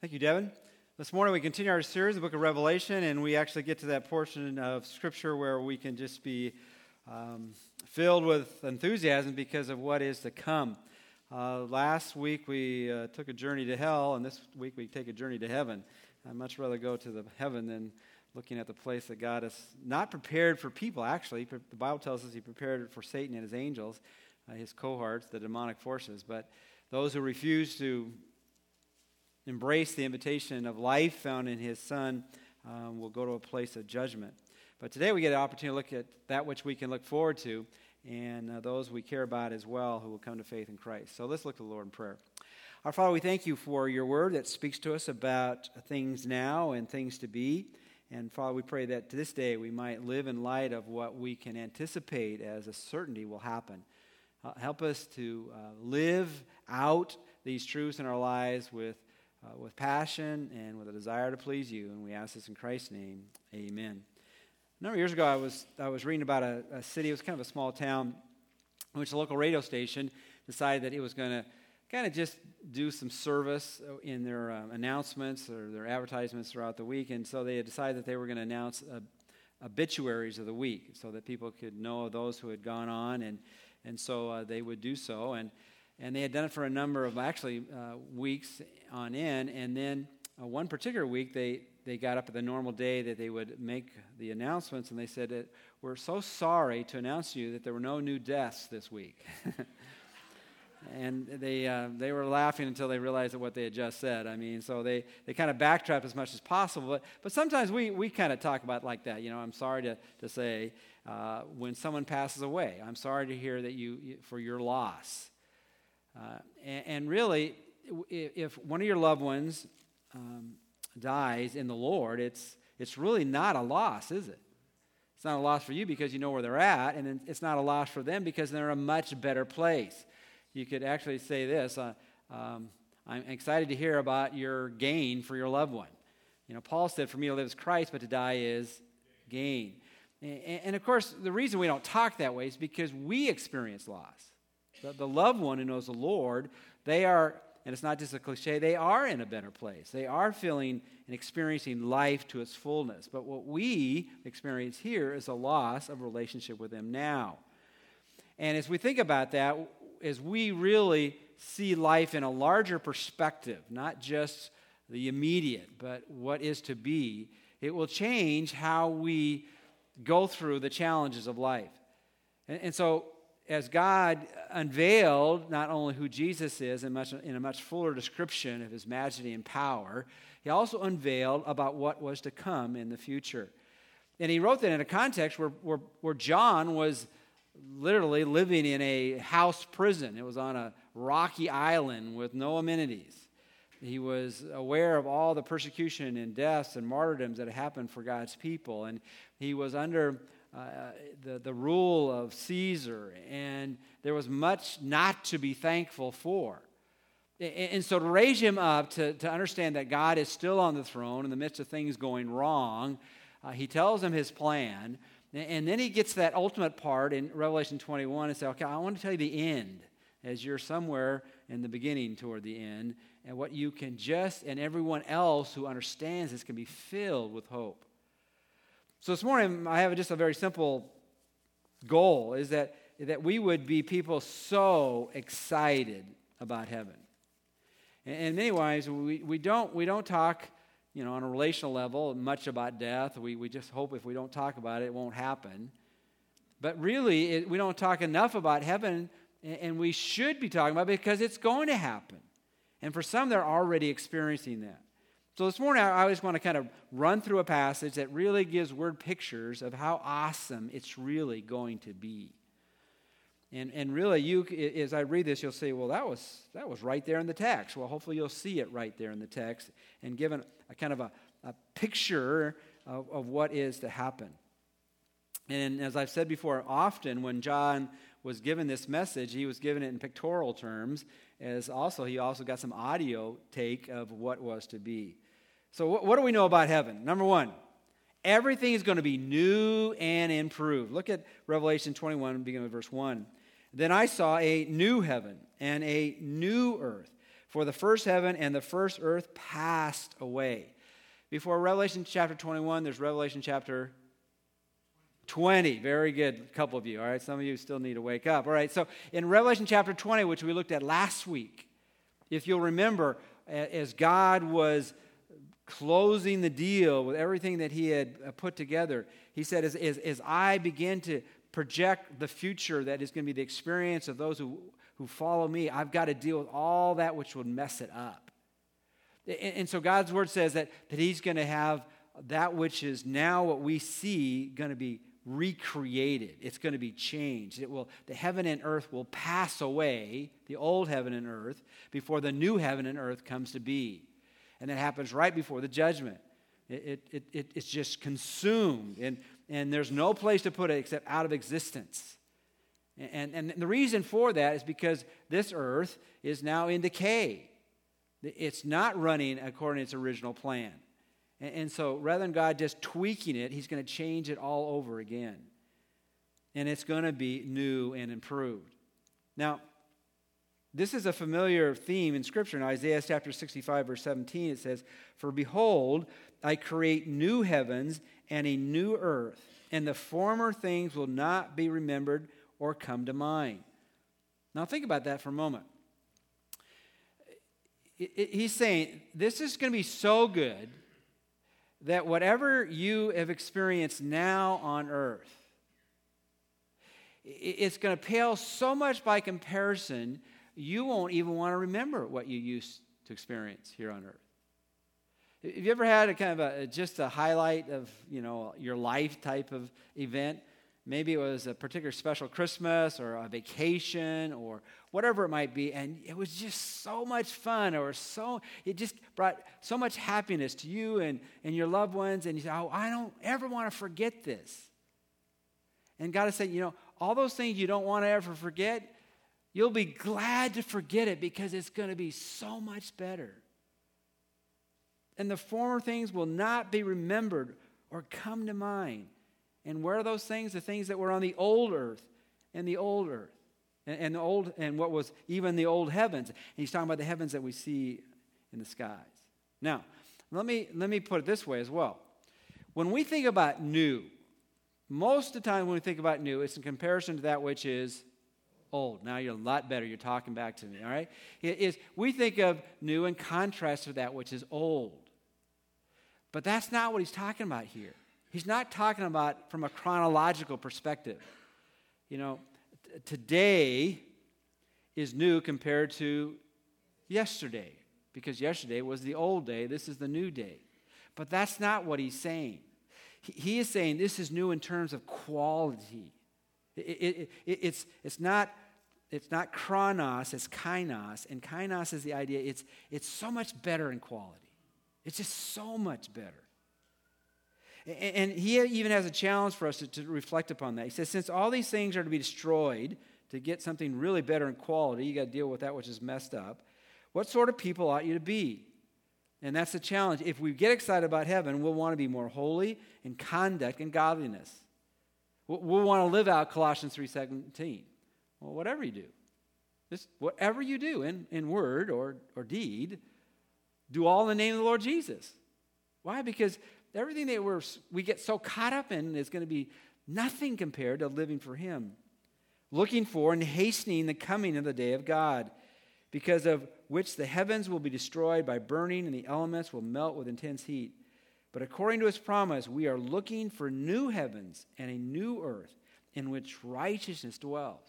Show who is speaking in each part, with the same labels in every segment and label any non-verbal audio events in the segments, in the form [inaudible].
Speaker 1: Thank you, Devin. This morning we continue our series, the book of Revelation, and we actually get to that portion of Scripture where we can just be um, filled with enthusiasm because of what is to come. Uh, last week we uh, took a journey to hell, and this week we take a journey to heaven. I'd much rather go to the heaven than looking at the place that God has not prepared for people, actually. The Bible tells us He prepared it for Satan and his angels, uh, his cohorts, the demonic forces. But those who refuse to embrace the invitation of life found in his son um, will go to a place of judgment. But today we get an opportunity to look at that which we can look forward to and uh, those we care about as well who will come to faith in Christ. So let's look to the Lord in prayer. Our Father, we thank you for your word that speaks to us about things now and things to be. And Father, we pray that to this day we might live in light of what we can anticipate as a certainty will happen. Uh, help us to uh, live out these truths in our lives with uh, with passion and with a desire to please you. And we ask this in Christ's name. Amen. A number of years ago, I was, I was reading about a, a city, it was kind of a small town, in which a local radio station decided that it was going to kind of just do some service in their uh, announcements or their advertisements throughout the week. And so they had decided that they were going to announce uh, obituaries of the week so that people could know those who had gone on. And, and so uh, they would do so. And and they had done it for a number of actually uh, weeks on end. And then uh, one particular week, they, they got up at the normal day that they would make the announcements, and they said we're so sorry to announce to you that there were no new deaths this week. [laughs] and they, uh, they were laughing until they realized what they had just said. I mean, so they, they kind of backtracked as much as possible. But, but sometimes we, we kind of talk about like that. You know, I'm sorry to, to say uh, when someone passes away, I'm sorry to hear that you, for your loss. Uh, and, and, really, if one of your loved ones um, dies in the Lord, it's, it's really not a loss, is it? It's not a loss for you because you know where they're at, and it's not a loss for them because they're in a much better place. You could actually say this uh, um, I'm excited to hear about your gain for your loved one. You know, Paul said, For me to live is Christ, but to die is gain. And, and of course, the reason we don't talk that way is because we experience loss. The, the loved one who knows the Lord, they are, and it's not just a cliche, they are in a better place. They are feeling and experiencing life to its fullness. But what we experience here is a loss of relationship with them now. And as we think about that, as we really see life in a larger perspective, not just the immediate, but what is to be, it will change how we go through the challenges of life. And, and so as God unveiled not only who Jesus is in, much, in a much fuller description of his majesty and power, he also unveiled about what was to come in the future. And he wrote that in a context where, where, where John was literally living in a house prison. It was on a rocky island with no amenities. He was aware of all the persecution and deaths and martyrdoms that had happened for God's people. And he was under uh, the, the rule of Caesar, and there was much not to be thankful for. And, and so, to raise him up to, to understand that God is still on the throne in the midst of things going wrong, uh, he tells him his plan. And then he gets that ultimate part in Revelation 21 and say, okay, I want to tell you the end as you're somewhere in the beginning toward the end, and what you can just, and everyone else who understands this can be filled with hope. So this morning, I have just a very simple goal is that, that we would be people so excited about heaven. And many ways, we, we, don't, we don't talk you know, on a relational level much about death. We, we just hope if we don't talk about it, it won't happen. But really, it, we don't talk enough about heaven, and, and we should be talking about it because it's going to happen. And for some, they're already experiencing that. So this morning, I always want to kind of run through a passage that really gives word pictures of how awesome it's really going to be. And, and really, you, as I read this, you'll say, well, that was, that was right there in the text. Well, hopefully, you'll see it right there in the text and given a kind of a, a picture of, of what is to happen. And as I've said before, often when John was given this message, he was given it in pictorial terms, as also he also got some audio take of what was to be. So, what, what do we know about heaven? Number one, everything is going to be new and improved. Look at Revelation 21, beginning with verse 1. Then I saw a new heaven and a new earth. For the first heaven and the first earth passed away. Before Revelation chapter 21, there's Revelation chapter 20. Very good, a couple of you. All right, some of you still need to wake up. All right, so in Revelation chapter 20, which we looked at last week, if you'll remember, as God was closing the deal with everything that he had uh, put together, he said, as, as, as I begin to project the future that is going to be the experience of those who, who follow me, I've got to deal with all that which would mess it up. And, and so God's word says that, that he's going to have that which is now what we see going to be recreated. It's going to be changed. It will, the heaven and earth will pass away, the old heaven and earth, before the new heaven and earth comes to be. And it happens right before the judgment. It, it, it, it's just consumed, and, and there's no place to put it except out of existence. And, and the reason for that is because this earth is now in decay. It's not running according to its original plan. And, and so rather than God just tweaking it, He's going to change it all over again. And it's going to be new and improved. Now, this is a familiar theme in Scripture. In Isaiah chapter 65, verse 17, it says, For behold, I create new heavens and a new earth, and the former things will not be remembered or come to mind. Now, think about that for a moment. He's saying, This is going to be so good that whatever you have experienced now on earth, it's going to pale so much by comparison, you won't even want to remember what you used to experience here on earth. Have you ever had a kind of a, just a highlight of, you know, your life type of event? Maybe it was a particular special Christmas or a vacation or whatever it might be, and it was just so much fun or so, it just brought so much happiness to you and, and your loved ones, and you say, Oh, I don't ever want to forget this. And God is saying, You know, all those things you don't want to ever forget, you'll be glad to forget it because it's going to be so much better. And the former things will not be remembered or come to mind. And where are those things? The things that were on the old earth and the old earth. And, and the old and what was even the old heavens. And he's talking about the heavens that we see in the skies. Now, let me let me put it this way as well. When we think about new, most of the time when we think about new, it's in comparison to that which is old. Now you're a lot better. You're talking back to me, all right? It is we think of new in contrast to that which is old. But that's not what he's talking about here. He's not talking about from a chronological perspective. You know, t- today is new compared to yesterday, because yesterday was the old day, this is the new day. But that's not what he's saying. He, he is saying this is new in terms of quality. It, it, it, it's, it's, not, it's not chronos, it's kainos. And kainos is the idea, it's, it's so much better in quality. It's just so much better. And he even has a challenge for us to, to, reflect upon that. He says, since all these things are to be destroyed to get something really better in quality, you got to deal with that which is messed up. What sort of people ought you to be? And that's the challenge. If we get excited about heaven, we'll want to be more holy in conduct and godliness. We'll, want to live out Colossians 3.17. Well, whatever you do. Just whatever you do in, in word or, or deed, do all in the name of the Lord Jesus. Why? Because everything that we're, we get so caught up in is going to be nothing compared to living for Him, looking for and hastening the coming of the day of God, because of which the heavens will be destroyed by burning and the elements will melt with intense heat. But according to His promise, we are looking for new heavens and a new earth in which righteousness dwells.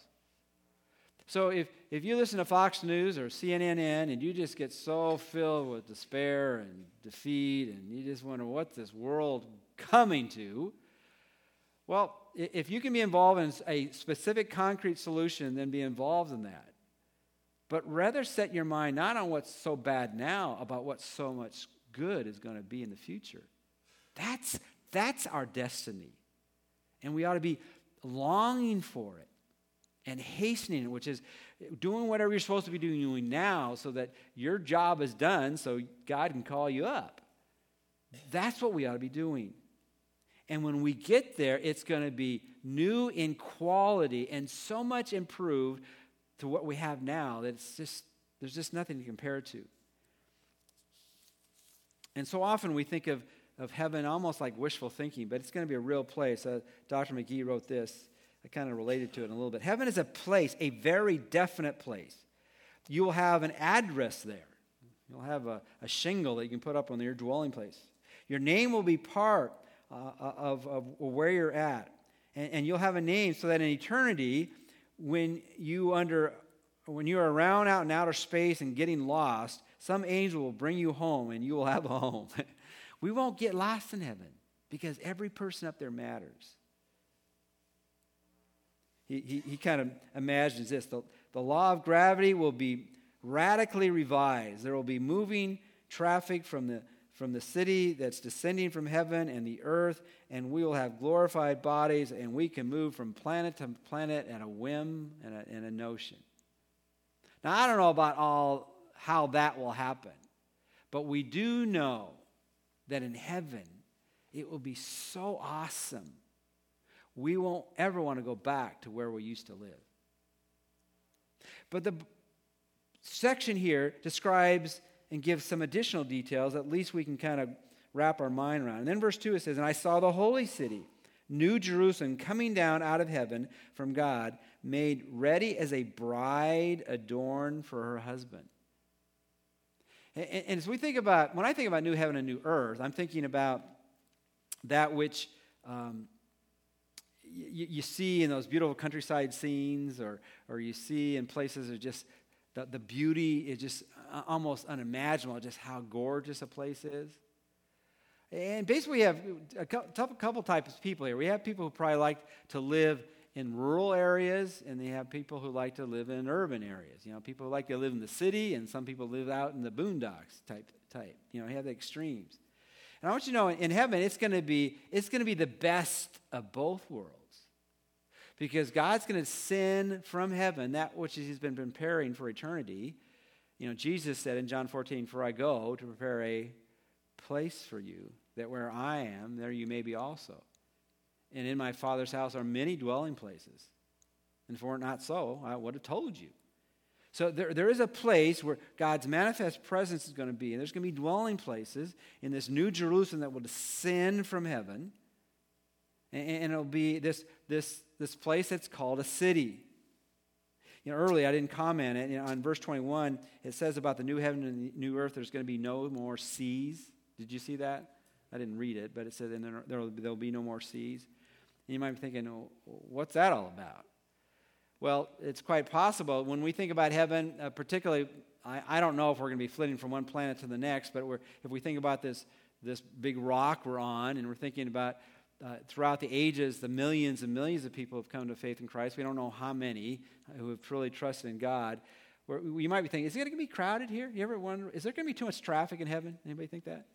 Speaker 1: So if, if you listen to Fox News or CNN and you just get so filled with despair and defeat and you just wonder what's this world coming to, well, if you can be involved in a specific concrete solution, then be involved in that. But rather set your mind not on what's so bad now, about what so much good is going to be in the future. That's, that's our destiny. And we ought to be longing for it and hastening it, which is doing whatever you're supposed to be doing now so that your job is done so God can call you up. That's what we ought to be doing. And when we get there, it's going to be new in quality and so much improved to what we have now that it's just There's just nothing to compare to. And so often we think of, of heaven almost like wishful thinking, but it's going to be a real place. Uh, Dr. McGee wrote this. I kind of related to it a little bit. Heaven is a place, a very definite place. You will have an address there. You'll have a, a shingle that you can put up on your dwelling place. Your name will be part uh, of, of where you're at. And, and you'll have a name so that in eternity, when you under when you're around out in outer space and getting lost, some angel will bring you home and you will have a home. [laughs] we won't get lost in heaven because every person up there matters. He, he, he kind of imagines this the, the law of gravity will be radically revised. There will be moving traffic from the, from the city that's descending from heaven and the earth, and we will have glorified bodies, and we can move from planet to planet at a whim and a, and a notion. Now, I don't know about all how that will happen, but we do know that in heaven it will be so awesome. We won't ever want to go back to where we used to live. But the section here describes and gives some additional details, at least we can kind of wrap our mind around. And then verse 2 it says, And I saw the holy city, New Jerusalem, coming down out of heaven from God, made ready as a bride adorned for her husband. And, and as we think about, when I think about new heaven and new earth, I'm thinking about that which um, you, you see in those beautiful countryside scenes, or, or you see in places that just the, the beauty is just almost unimaginable, just how gorgeous a place is. And basically, we have a couple types of people here. We have people who probably like to live in rural areas, and they have people who like to live in urban areas. You know, people like to live in the city, and some people live out in the boondocks type. type. You know, you have the extremes. And I want you to know, in heaven, it's going to be it's going to be the best of both worlds because God's going to send from heaven that which He's been preparing for eternity. You know, Jesus said in John 14, For I go to prepare a place for you, that where I am, there you may be also. And in my Father's house are many dwelling places. And if it were not so, I would have told you. So there, there is a place where God's manifest presence is going to be. And there's going to be dwelling places in this new Jerusalem that will descend from heaven. And, and it'll be this, this this place that's called a city. You know, early I didn't comment it. You know, on verse 21, it says about the new heaven and the new earth, there's going to be no more seas. Did you see that? I didn't read it, but it said and there will be no more seas. You might be thinking, well, what's that all about? Well, it's quite possible. When we think about heaven, uh, particularly, I, I, don't know if we're going to be flitting from one planet to the next, but if we think about this, this big rock we're on, and we're thinking about uh, throughout the ages, the millions and millions of people have come to faith in Christ. We don't know how many who have truly trusted in God. You might be thinking, is it going to be crowded here? You ever wonder, is there going to be too much traffic in heaven? Anybody think that?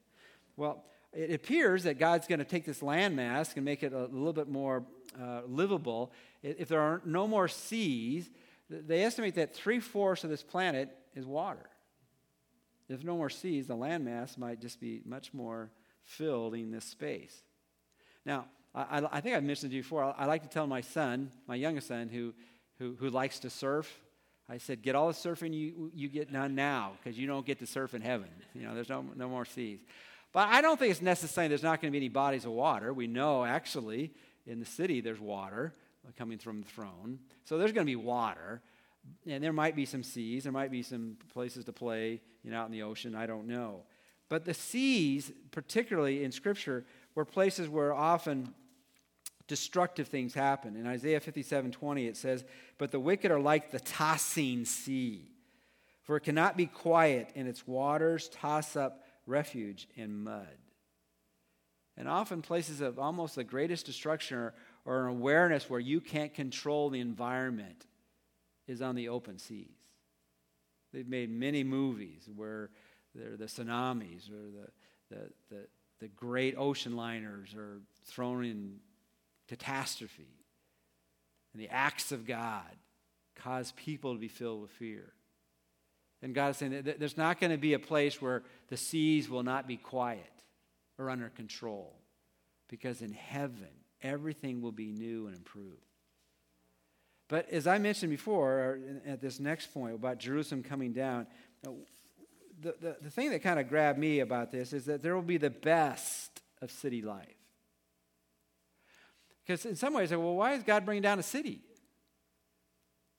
Speaker 1: Well, it appears that God's going to take this landmass and make it a little bit more uh, livable. If there are no more seas, they estimate that three fourths of this planet is water. If no more seas, the landmass might just be much more filled in this space. Now, I, I, think I've mentioned to you before, I, I, like to tell my son, my youngest son, who, who, who likes to surf, I said, get all the surfing you, you get done now because you don't get to surf in heaven. You know, there's no, no more seas. But I don't think it's necessary there's not going to be any bodies of water. We know actually in the city there's water coming from the throne. So there's going to be water. And there might be some seas. There might be some places to play you know, out in the ocean. I don't know. But the seas, particularly in Scripture, were places where often destructive things happen. In Isaiah 57 20, it says, But the wicked are like the tossing sea, for it cannot be quiet, and its waters toss up refuge in mud. And often, places of almost the greatest destruction or, or an awareness where you can't control the environment is on the open seas. They've made many movies where the tsunamis or the, the, the, the great ocean liners are thrown in catastrophe. And the acts of God cause people to be filled with fear. And God is saying that there's not going to be a place where the seas will not be quiet or under control. Because in heaven, everything will be new and improved. But as I mentioned before, at this next point about Jerusalem coming down, uh, the, the, the thing that kind of grabbed me about this is that there will be the best of city life. Because in some ways, well, why is God bringing down a city?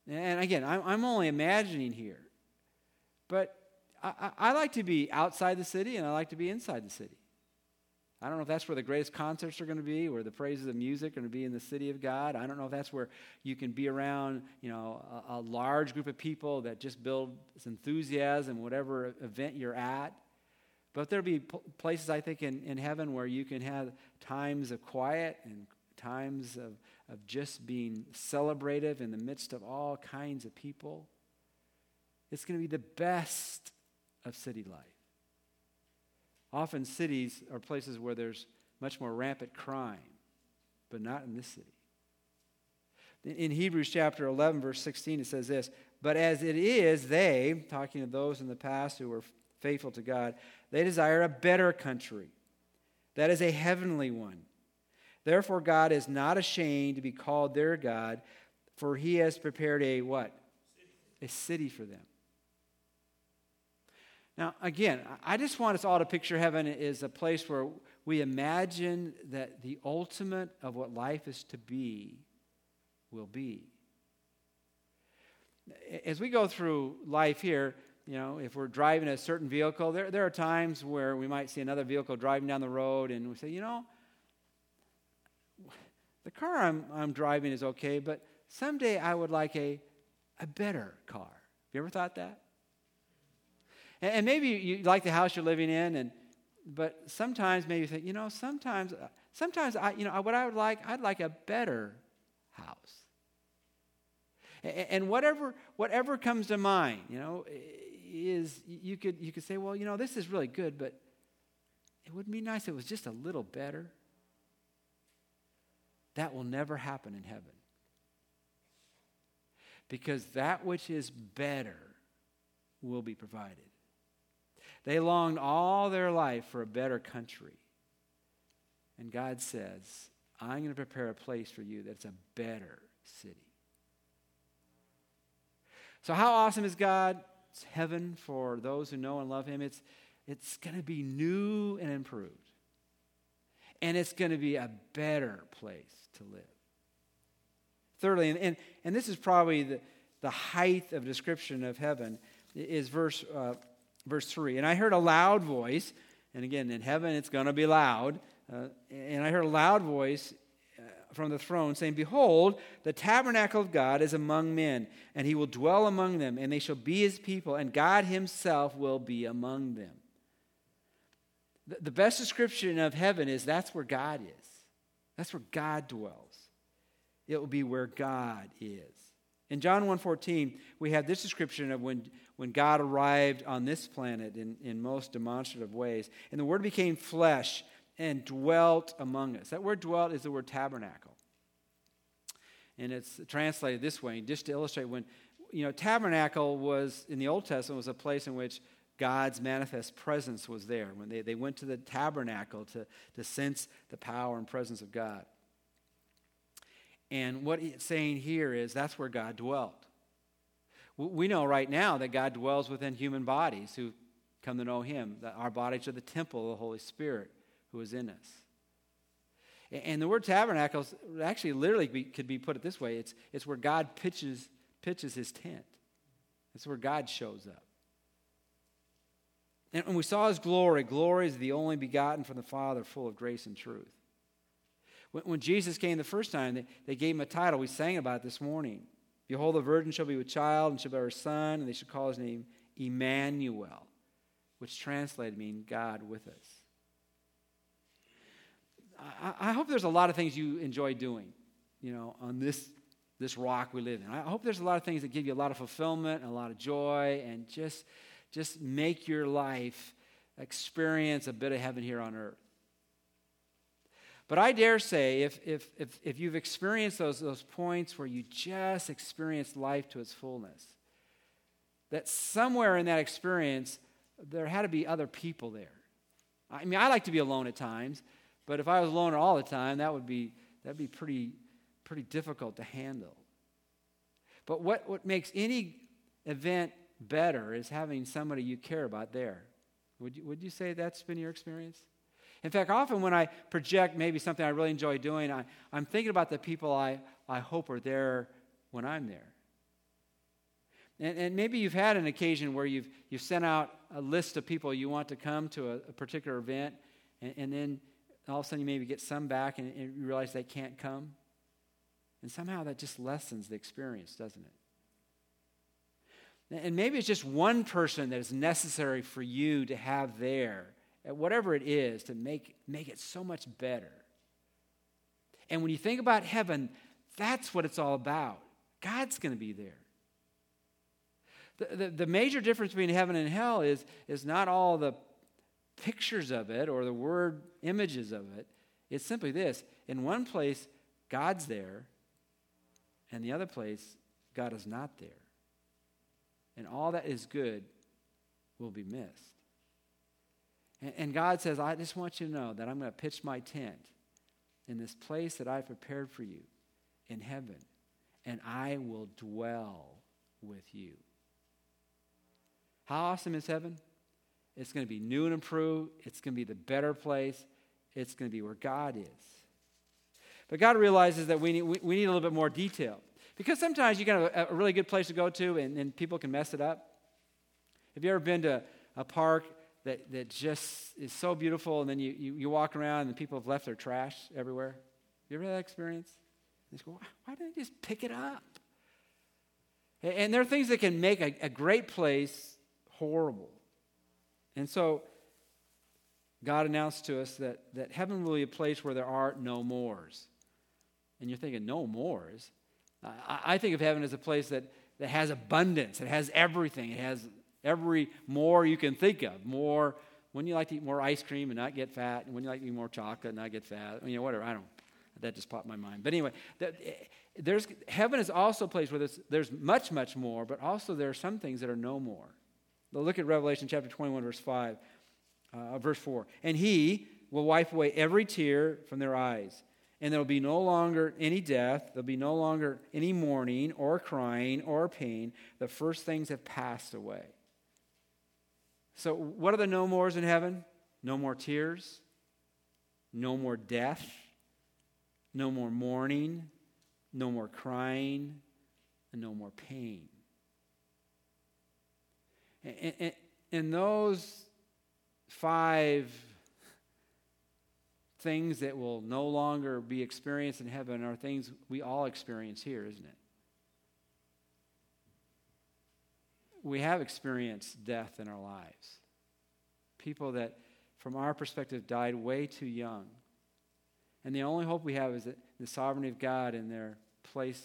Speaker 1: And again, I'm, I'm only imagining here. But I, I, like to be outside the city and I like to be inside the city. I don't know if that's where the greatest concerts are going to be, where the praises of music are going to be in the city of God. I don't know if that's where you can be around, you know, a, a large group of people that just build enthusiasm, whatever event you're at. But there'll be places, I think, in, in heaven where you can have times of quiet and times of, of just being celebrative in the midst of all kinds of people. It's going to be the best of city life. Often, cities are places where there's much more rampant crime, but not in this city. In Hebrews chapter 11, verse 16, it says this But as it is, they, talking to those in the past who were faithful to God, they desire a better country. That is a heavenly one. Therefore, God is not ashamed to be called their God, for he has prepared a what? A city for them. Now, again, I just want us all to picture heaven as a place where we imagine that the ultimate of what life is to be will be. As we go through life here, you know, if we're driving a certain vehicle, there, there are times where we might see another vehicle driving down the road and we say, you know, the car I'm, I'm driving is okay, but someday I would like a, a better car. Have you ever thought that? And, and maybe you like the house you're living in, and but sometimes maybe you think, you know, sometimes, sometimes I, you know, what I would like, I'd like a better house. And whatever, whatever comes to mind, you know, is you could you could say, well, you know, this is really good, but it wouldn't be nice if it was just a little better. That will never happen in heaven. Because that which is better will be provided. They longed all their life for a better country. And God says, I'm going to prepare a place for you that's a better city. So, how awesome is God? It's heaven for those who know and love Him. It's, it's going to be new and improved. And it's going to be a better place to live. Thirdly, and, and, and this is probably the, the height of description of heaven, is verse uh, verse 3. And I heard a loud voice, and again, in heaven it's going to be loud. Uh, and I heard a loud voice uh, from the throne saying, Behold, the tabernacle of God is among men, and he will dwell among them, and they shall be his people, and God himself will be among them. The, best description of heaven is that's where God is, that's where God dwells. It will be where God is. In John 1.14, we have this description of when, when God arrived on this planet in, in most demonstrative ways. And the Word became flesh and dwelt among us. That word dwelt is the word tabernacle. And it's translated this way, just to illustrate when, you know, tabernacle was, in the Old Testament, was a place in which God's manifest presence was there. When they, they went to the tabernacle to, to sense the power and presence of God. And what it's saying here is that's where God dwelt. We know right now that God dwells within human bodies who come to know Him, that our bodies are the temple of the Holy Spirit who is in us. And the word tabernacle actually literally could be put it this way it's, it's where God pitches, pitches His tent, it's where God shows up. And we saw His glory, glory is the only begotten from the Father, full of grace and truth. When, when Jesus came the first time, they, they gave him a title. We sang about it this morning. Behold, the virgin shall be with child and shall bear a son, and they shall call his name Emmanuel, which translated means God with us. I, I hope there's a lot of things you enjoy doing, you know, on this, this rock we live in. I hope there's a lot of things that give you a lot of fulfillment and a lot of joy and just, just make your life experience a bit of heaven here on earth. But I dare say, if, if, if, if you've experienced those, those points where you just experienced life to its fullness, that somewhere in that experience, there had to be other people there. I mean, I like to be alone at times, but if I was alone all the time, that would be, that'd be pretty, pretty difficult to handle. But what, what makes any event better is having somebody you care about there. Would you, would you say that's been your experience? In fact, often when I project maybe something I really enjoy doing, I, I'm thinking about the people I, I hope are there when I'm there. And, and maybe you've had an occasion where you've, you've sent out a list of people you want to come to a, a particular event, and, and, then all of a sudden you maybe get some back and, and you realize they can't come. And somehow that just lessens the experience, doesn't it? And maybe it's just one person that is necessary for you to have there, whatever it is, to make, make it so much better. And when you think about heaven, that's what it's all about. God's going to be there. The, the, the, major difference between heaven and hell is, is not all the pictures of it or the word images of it. It's simply this in one place, God's there, and the other place, God is not there. And all that is good will be missed. And, God says, I just want you to know that I'm going to pitch my tent in this place that I've prepared for you in heaven, and I will dwell with you. How awesome is heaven? It's going to be new and improved. It's going to be the better place. It's going to be where God is. But God realizes that we need, we, we need a little bit more detail. Because sometimes you get a, a really good place to go to and, and people can mess it up. Have you ever been to a park that, that just is so beautiful and then you, you, you walk around and people have left their trash everywhere? You ever had that experience? And go, why didn't they just pick it up? And there are things that can make a, a great place horrible. And so God announced to us that, that heaven will be a place where there are no mores. And you're thinking, no mores? I, I think of heaven as a place that, that has abundance, it has everything, it has every more you can think of. More, when you like to eat more ice cream and not get fat, and when you like to eat more chocolate and not get fat, you know, whatever, I don't that just popped my mind. But anyway, there's, heaven is also a place where there's, there's much, much more, but also there are some things that are no more. Look at Revelation chapter 21, verse 5, uh, verse 4. And he will wipe away every tear from their eyes. And there will be no longer any death. There'll be no longer any mourning or crying or pain. The first things have passed away. So, what are the no mores in heaven? No more tears, no more death, no more mourning, no more crying, and no more pain. And those five things that will no longer be experienced in heaven are things we all experience here, isn't it? We have experienced death in our lives. People that, from our perspective, died way too young. And the only hope we have is that the sovereignty of God and their place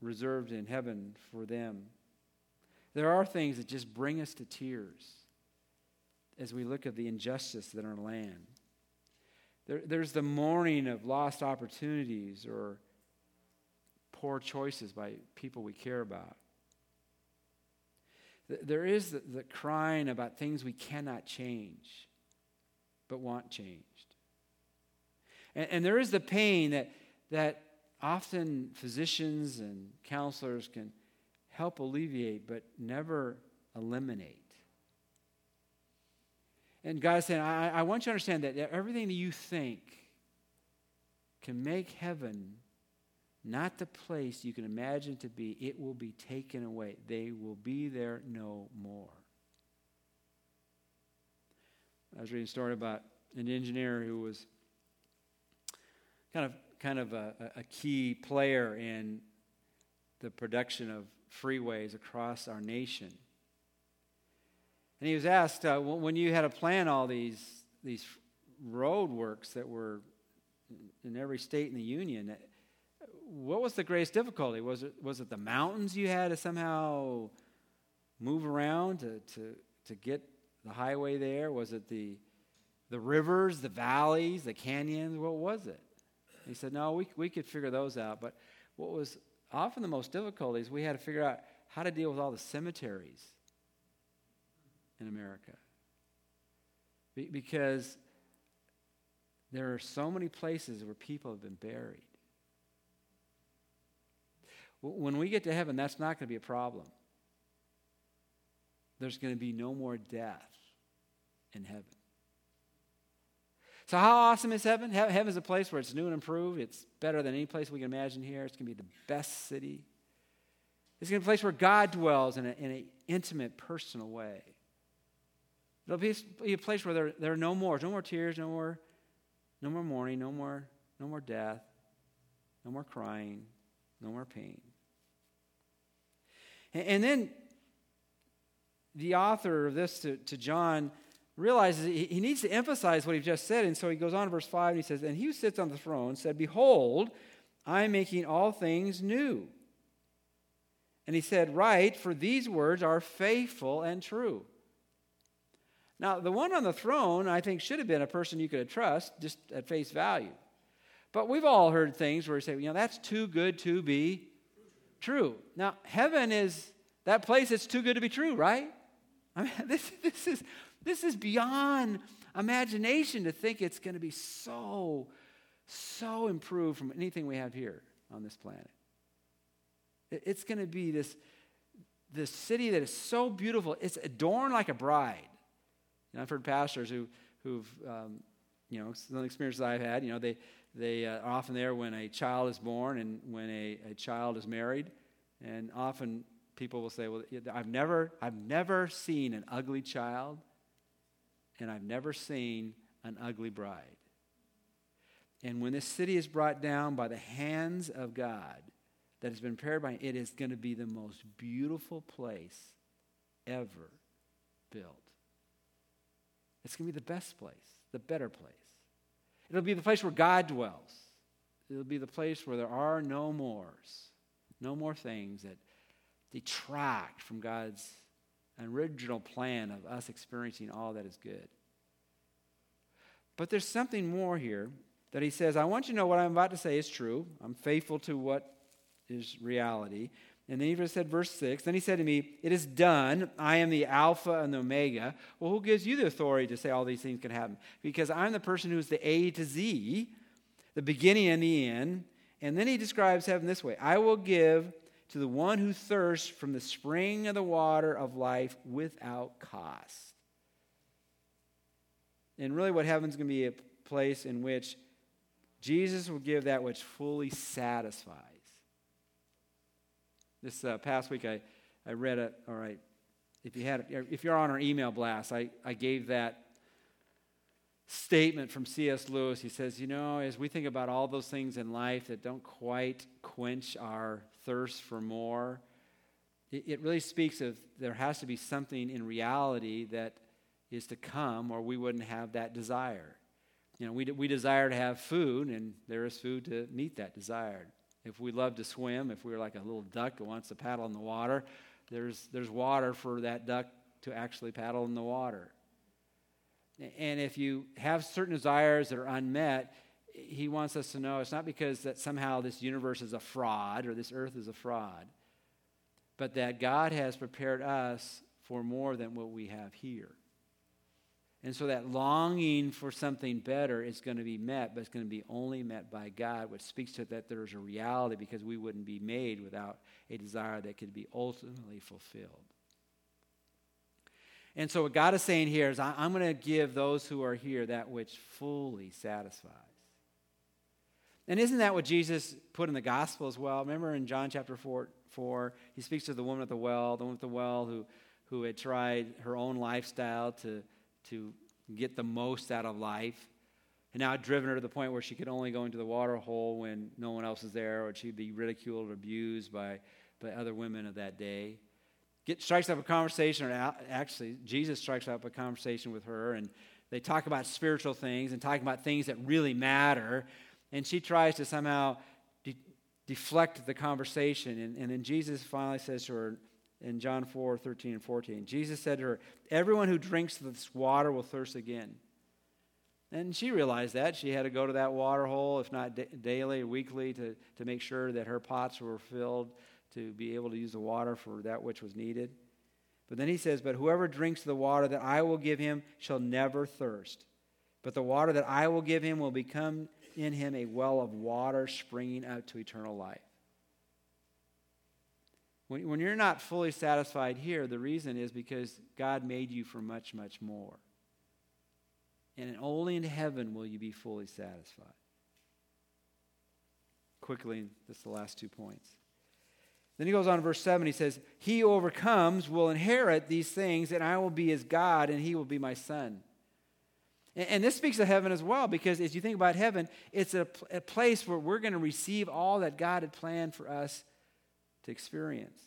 Speaker 1: reserved in heaven for them there are things that just bring us to tears as we look at the injustice in our land. There, there's the mourning of lost opportunities or poor choices by people we care about. There is the, the crying about things we cannot change, but want changed. And, and there is the pain that, that often physicians and counselors can help alleviate, but never eliminate. And God is saying, I, I want you to understand that everything that you think can make heaven not the place you can imagine to be, it will be taken away. They will be there no more. I was reading a story about an engineer who was kind of kind of a, a key player in the production of freeways across our nation. And he was asked, uh, when you had to plan all these, these road works that were in every state in the Union, what was the greatest difficulty? Was it, was it the mountains you had to somehow move around to, to, to get the highway there? Was it the, the rivers, the valleys, the canyons? What was it? He said, no, we, we could figure those out. But what was often the most difficult is we had to figure out how to deal with all the cemeteries in America. Be- because there are so many places where people have been buried. When we get to heaven, that's not going to be a problem. There's going to be no more death in heaven. So, how awesome is heaven? Heaven is a place where it's new and improved. It's better than any place we can imagine here. It's going to be the best city. It's going to be a place where God dwells in, an intimate, personal way. It'll be a place where there, there are no more, no more tears, no more, no more mourning, no more, no more death, no more crying, no more pain. And, then the author of this to, to John realizes he, needs to emphasize what he just said. And so he goes on to verse 5 and he says, And he who sits on the throne said, Behold, I am making all things new. And he said, Write, for these words are faithful and true. Now, the one on the throne, I think, should have been a person you could have trust just at face value. But we've all heard things where we say, you know, that's too good to be true. Now, heaven is that place that's too good to be true, right? I mean, [laughs] this, this, is, this is beyond imagination to think it's going to be so, so improved from anything we have here on this planet. It's going to be this, this city that is so beautiful. It's adorned like a bride. I've heard pastors who, who've, um, you know, some experiences I've had, you know, they, they uh, are often there when a child is born and when a, a child is married. And often people will say, well, I've never, I've never seen an ugly child and I've never seen an ugly bride. And when this city is brought down by the hands of God, that has been prepared by, it is going to be the most beautiful place ever built. It's going to be the best place, the better place. It'll be the place where God dwells. It'll be the place where there are no mores, no more things that detract from God's original plan of us experiencing all that is good. But there's something more here that he says, I want you to know what I'm about to say is true. I'm faithful to what is reality. And then he just said, verse 6, then he said to me, It is done. I am the Alpha and the Omega. Well, who gives you the authority to say all these things can happen? Because I'm the person who's the A to Z, the beginning and the end. And then he describes heaven this way I will give to the one who thirsts from the spring of the water of life without cost. And really, what heaven's going to be a place in which Jesus will give that which fully satisfies. This uh, past week, I, I read it. All right, if you had, if you're on our email blast, I, I gave that statement from C.S. Lewis. He says, you know, as we think about all those things in life that don't quite quench our thirst for more, it, it really speaks of there has to be something in reality that is to come, or we wouldn't have that desire. You know, we, we desire to have food, and there is food to meet that desire. If we love to swim, if we were like a little duck that wants to paddle in the water, there's, there's water for that duck to actually paddle in the water. And if you have certain desires that are unmet, he wants us to know it's not because that somehow this universe is a fraud or this earth is a fraud, but that God has prepared us for more than what we have here. And so that longing for something better is going to be met, but it's going to be only met by God, which speaks to that there's a reality because we wouldn't be made without a desire that could be ultimately fulfilled. And so what God is saying here is, I'm going to give those who are here that which fully satisfies. And isn't that what Jesus put in the gospel as well? Remember in John chapter 4, 4 he speaks to the woman at the well, the woman at the well who, who had tried her own lifestyle to to get the most out of life. And now I'd driven her to the point where she could only go into the water hole when no one else is there, or she'd be ridiculed or abused by, by other women of that day. Get, strikes up a conversation, or actually, Jesus strikes up a conversation with her, and they talk about spiritual things and talking about things that really matter. And she tries to somehow de- deflect the conversation. And, and then Jesus finally says to her, in John 4 13 and 14. Jesus said to her, Everyone who drinks this water will thirst again. And she realized that. She had to go to that water hole, if not da- daily weekly, to, to make sure that her pots were filled to be able to use the water for that which was needed. But then he says, But whoever drinks the water that I will give him shall never thirst. But the water that I will give him will become in him a well of water springing up to eternal life. When, when you're not fully satisfied here, the reason is because God made you for much, much more. And only in heaven will you be fully satisfied. Quickly, this is the last two points. Then he goes on in verse 7, he says, He who overcomes will inherit these things, and I will be his God, and he will be my son. And, and this speaks of heaven as well, because as you think about heaven, it's a, a place where we're going to receive all that God had planned for us to experience.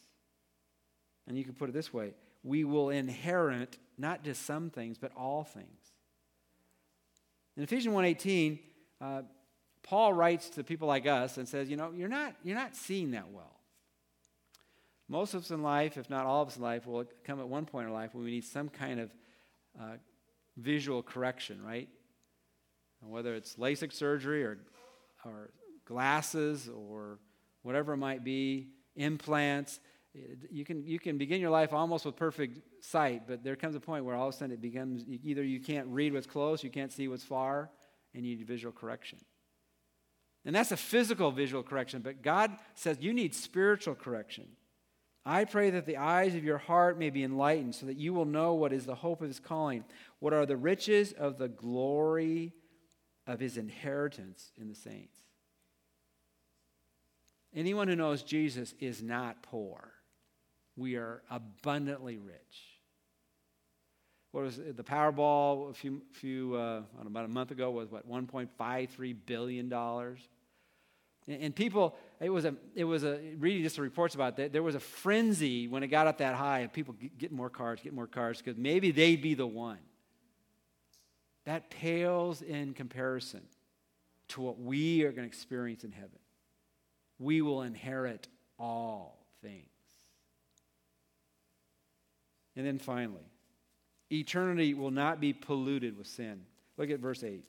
Speaker 1: And you can put it this way we will inherit not just some things, but all things. In Ephesians 1.18, uh, Paul writes to people like us and says, you know, you're not, you're not seeing that well. Most of us in life, if not all of us in life, will come at one point in life when we need some kind of uh, visual correction, right? Whether it's LASIK surgery or, or glasses or whatever it might be, implants. You can, you can begin your life almost with perfect sight, but there comes a point where all of a sudden it becomes either you can't read what's close, you can't see what's far, and you need visual correction. And that's a physical visual correction, but God says you need spiritual correction. I pray that the eyes of your heart may be enlightened, so that you will know what is the hope of his calling, what are the riches of the glory of his inheritance in the saints. Anyone who knows Jesus is not poor. We are abundantly rich. What was it? the Powerball a few, few uh, about a month ago was what 1.53 billion dollars. And people, it was a, it was a, reading just the reports about that, there was a frenzy when it got up that high of people getting more cars, getting more cars, because maybe they'd be the one. That pales in comparison to what we are going to experience in heaven. We will inherit all things. And then finally, eternity will not be polluted with sin. Look at verse 8.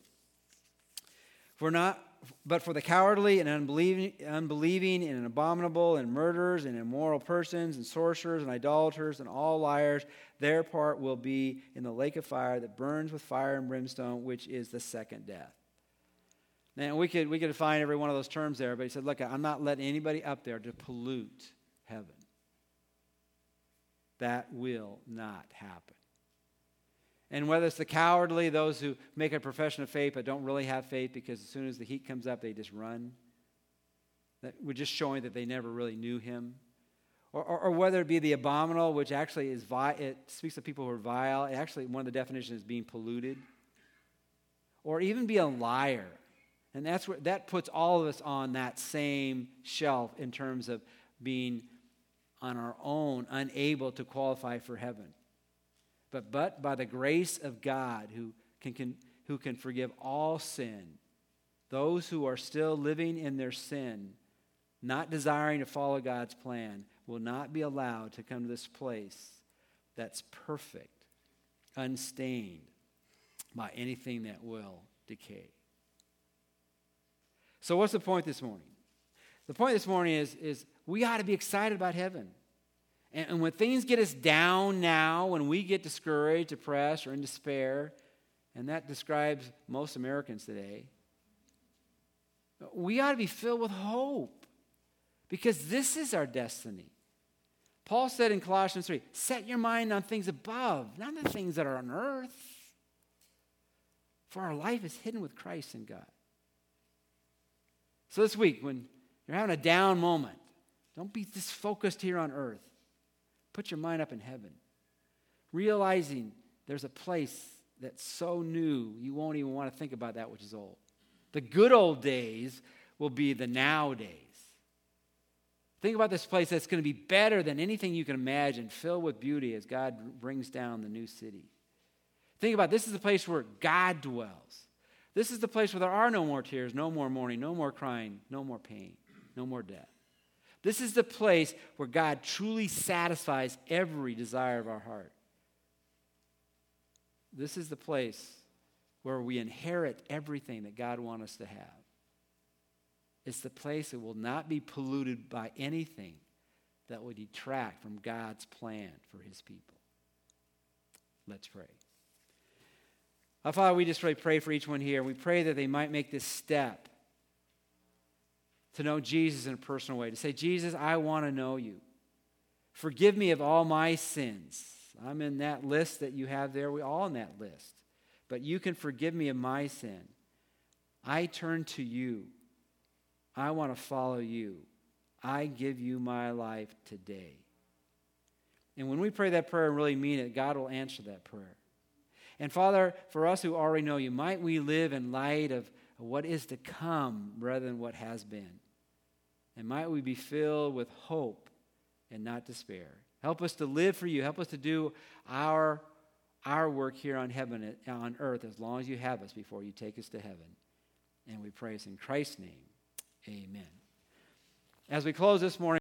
Speaker 1: For not but for the cowardly and unbelieving, unbelieving and abominable and murderers and immoral persons and sorcerers and idolaters and all liars, their part will be in the lake of fire that burns with fire and brimstone, which is the second death. Now, we could, we could define every one of those terms there, but he said, Look, I'm not letting anybody up there to pollute heaven. That will not happen. And whether it's the cowardly, those who make a profession of faith but don't really have faith because as soon as the heat comes up, they just run. That we're just showing that they never really knew him. Or, or, or whether it be the abominable, which actually is vi- it speaks of people who are vile. It actually, one of the definitions is being polluted. Or even be a liar. And that's where, that puts all of us on that same shelf in terms of being on our own, unable to qualify for heaven but, but by the grace of God who can, can, who can forgive all sin, those who are still living in their sin, not desiring to follow God's plan, will not be allowed to come to this place that's perfect, unstained by anything that will decay. So, what's the point this morning? The point this morning is, is we ought to be excited about heaven. And, and when things get us down now, when we get discouraged, depressed, or in despair, and that describes most Americans today, we ought to be filled with hope because this is our destiny. Paul said in Colossians 3 set your mind on things above, not the things that are on earth. For our life is hidden with Christ in God. So this week, when you're having a down moment, don't be just focused here on earth. Put your mind up in heaven, realizing there's a place that's so new you won't even want to think about that which is old. The good old days will be the now days. Think about this place that's going to be better than anything you can imagine, filled with beauty as God brings down the new city. Think about this is the place where God dwells. This is the place where there are no more tears, no more mourning, no more crying, no more pain, no more death. This is the place where God truly satisfies every desire of our heart. This is the place where we inherit everything that God wants us to have. It's the place that will not be polluted by anything that will detract from God's plan for his people. Let's pray. Our Father, we just really pray for each one here. We pray that they might make this step to know Jesus in a personal way, to say, Jesus, I want to know you. Forgive me of all my sins. I'm in that list that you have there. We're all in that list. But you can forgive me of my sin. I turn to you. I want to follow you. I give you my life today. And when we pray that prayer and really mean it, God will answer that prayer. And Father, for us who already know you, might we live in light of what is to come rather than what has been. And might we be filled with hope and not despair. Help us to live for you. Help us to do our, our work here on heaven on earth as long as you have us before you take us to heaven. And we praise in Christ's name. Amen. As we close this morning,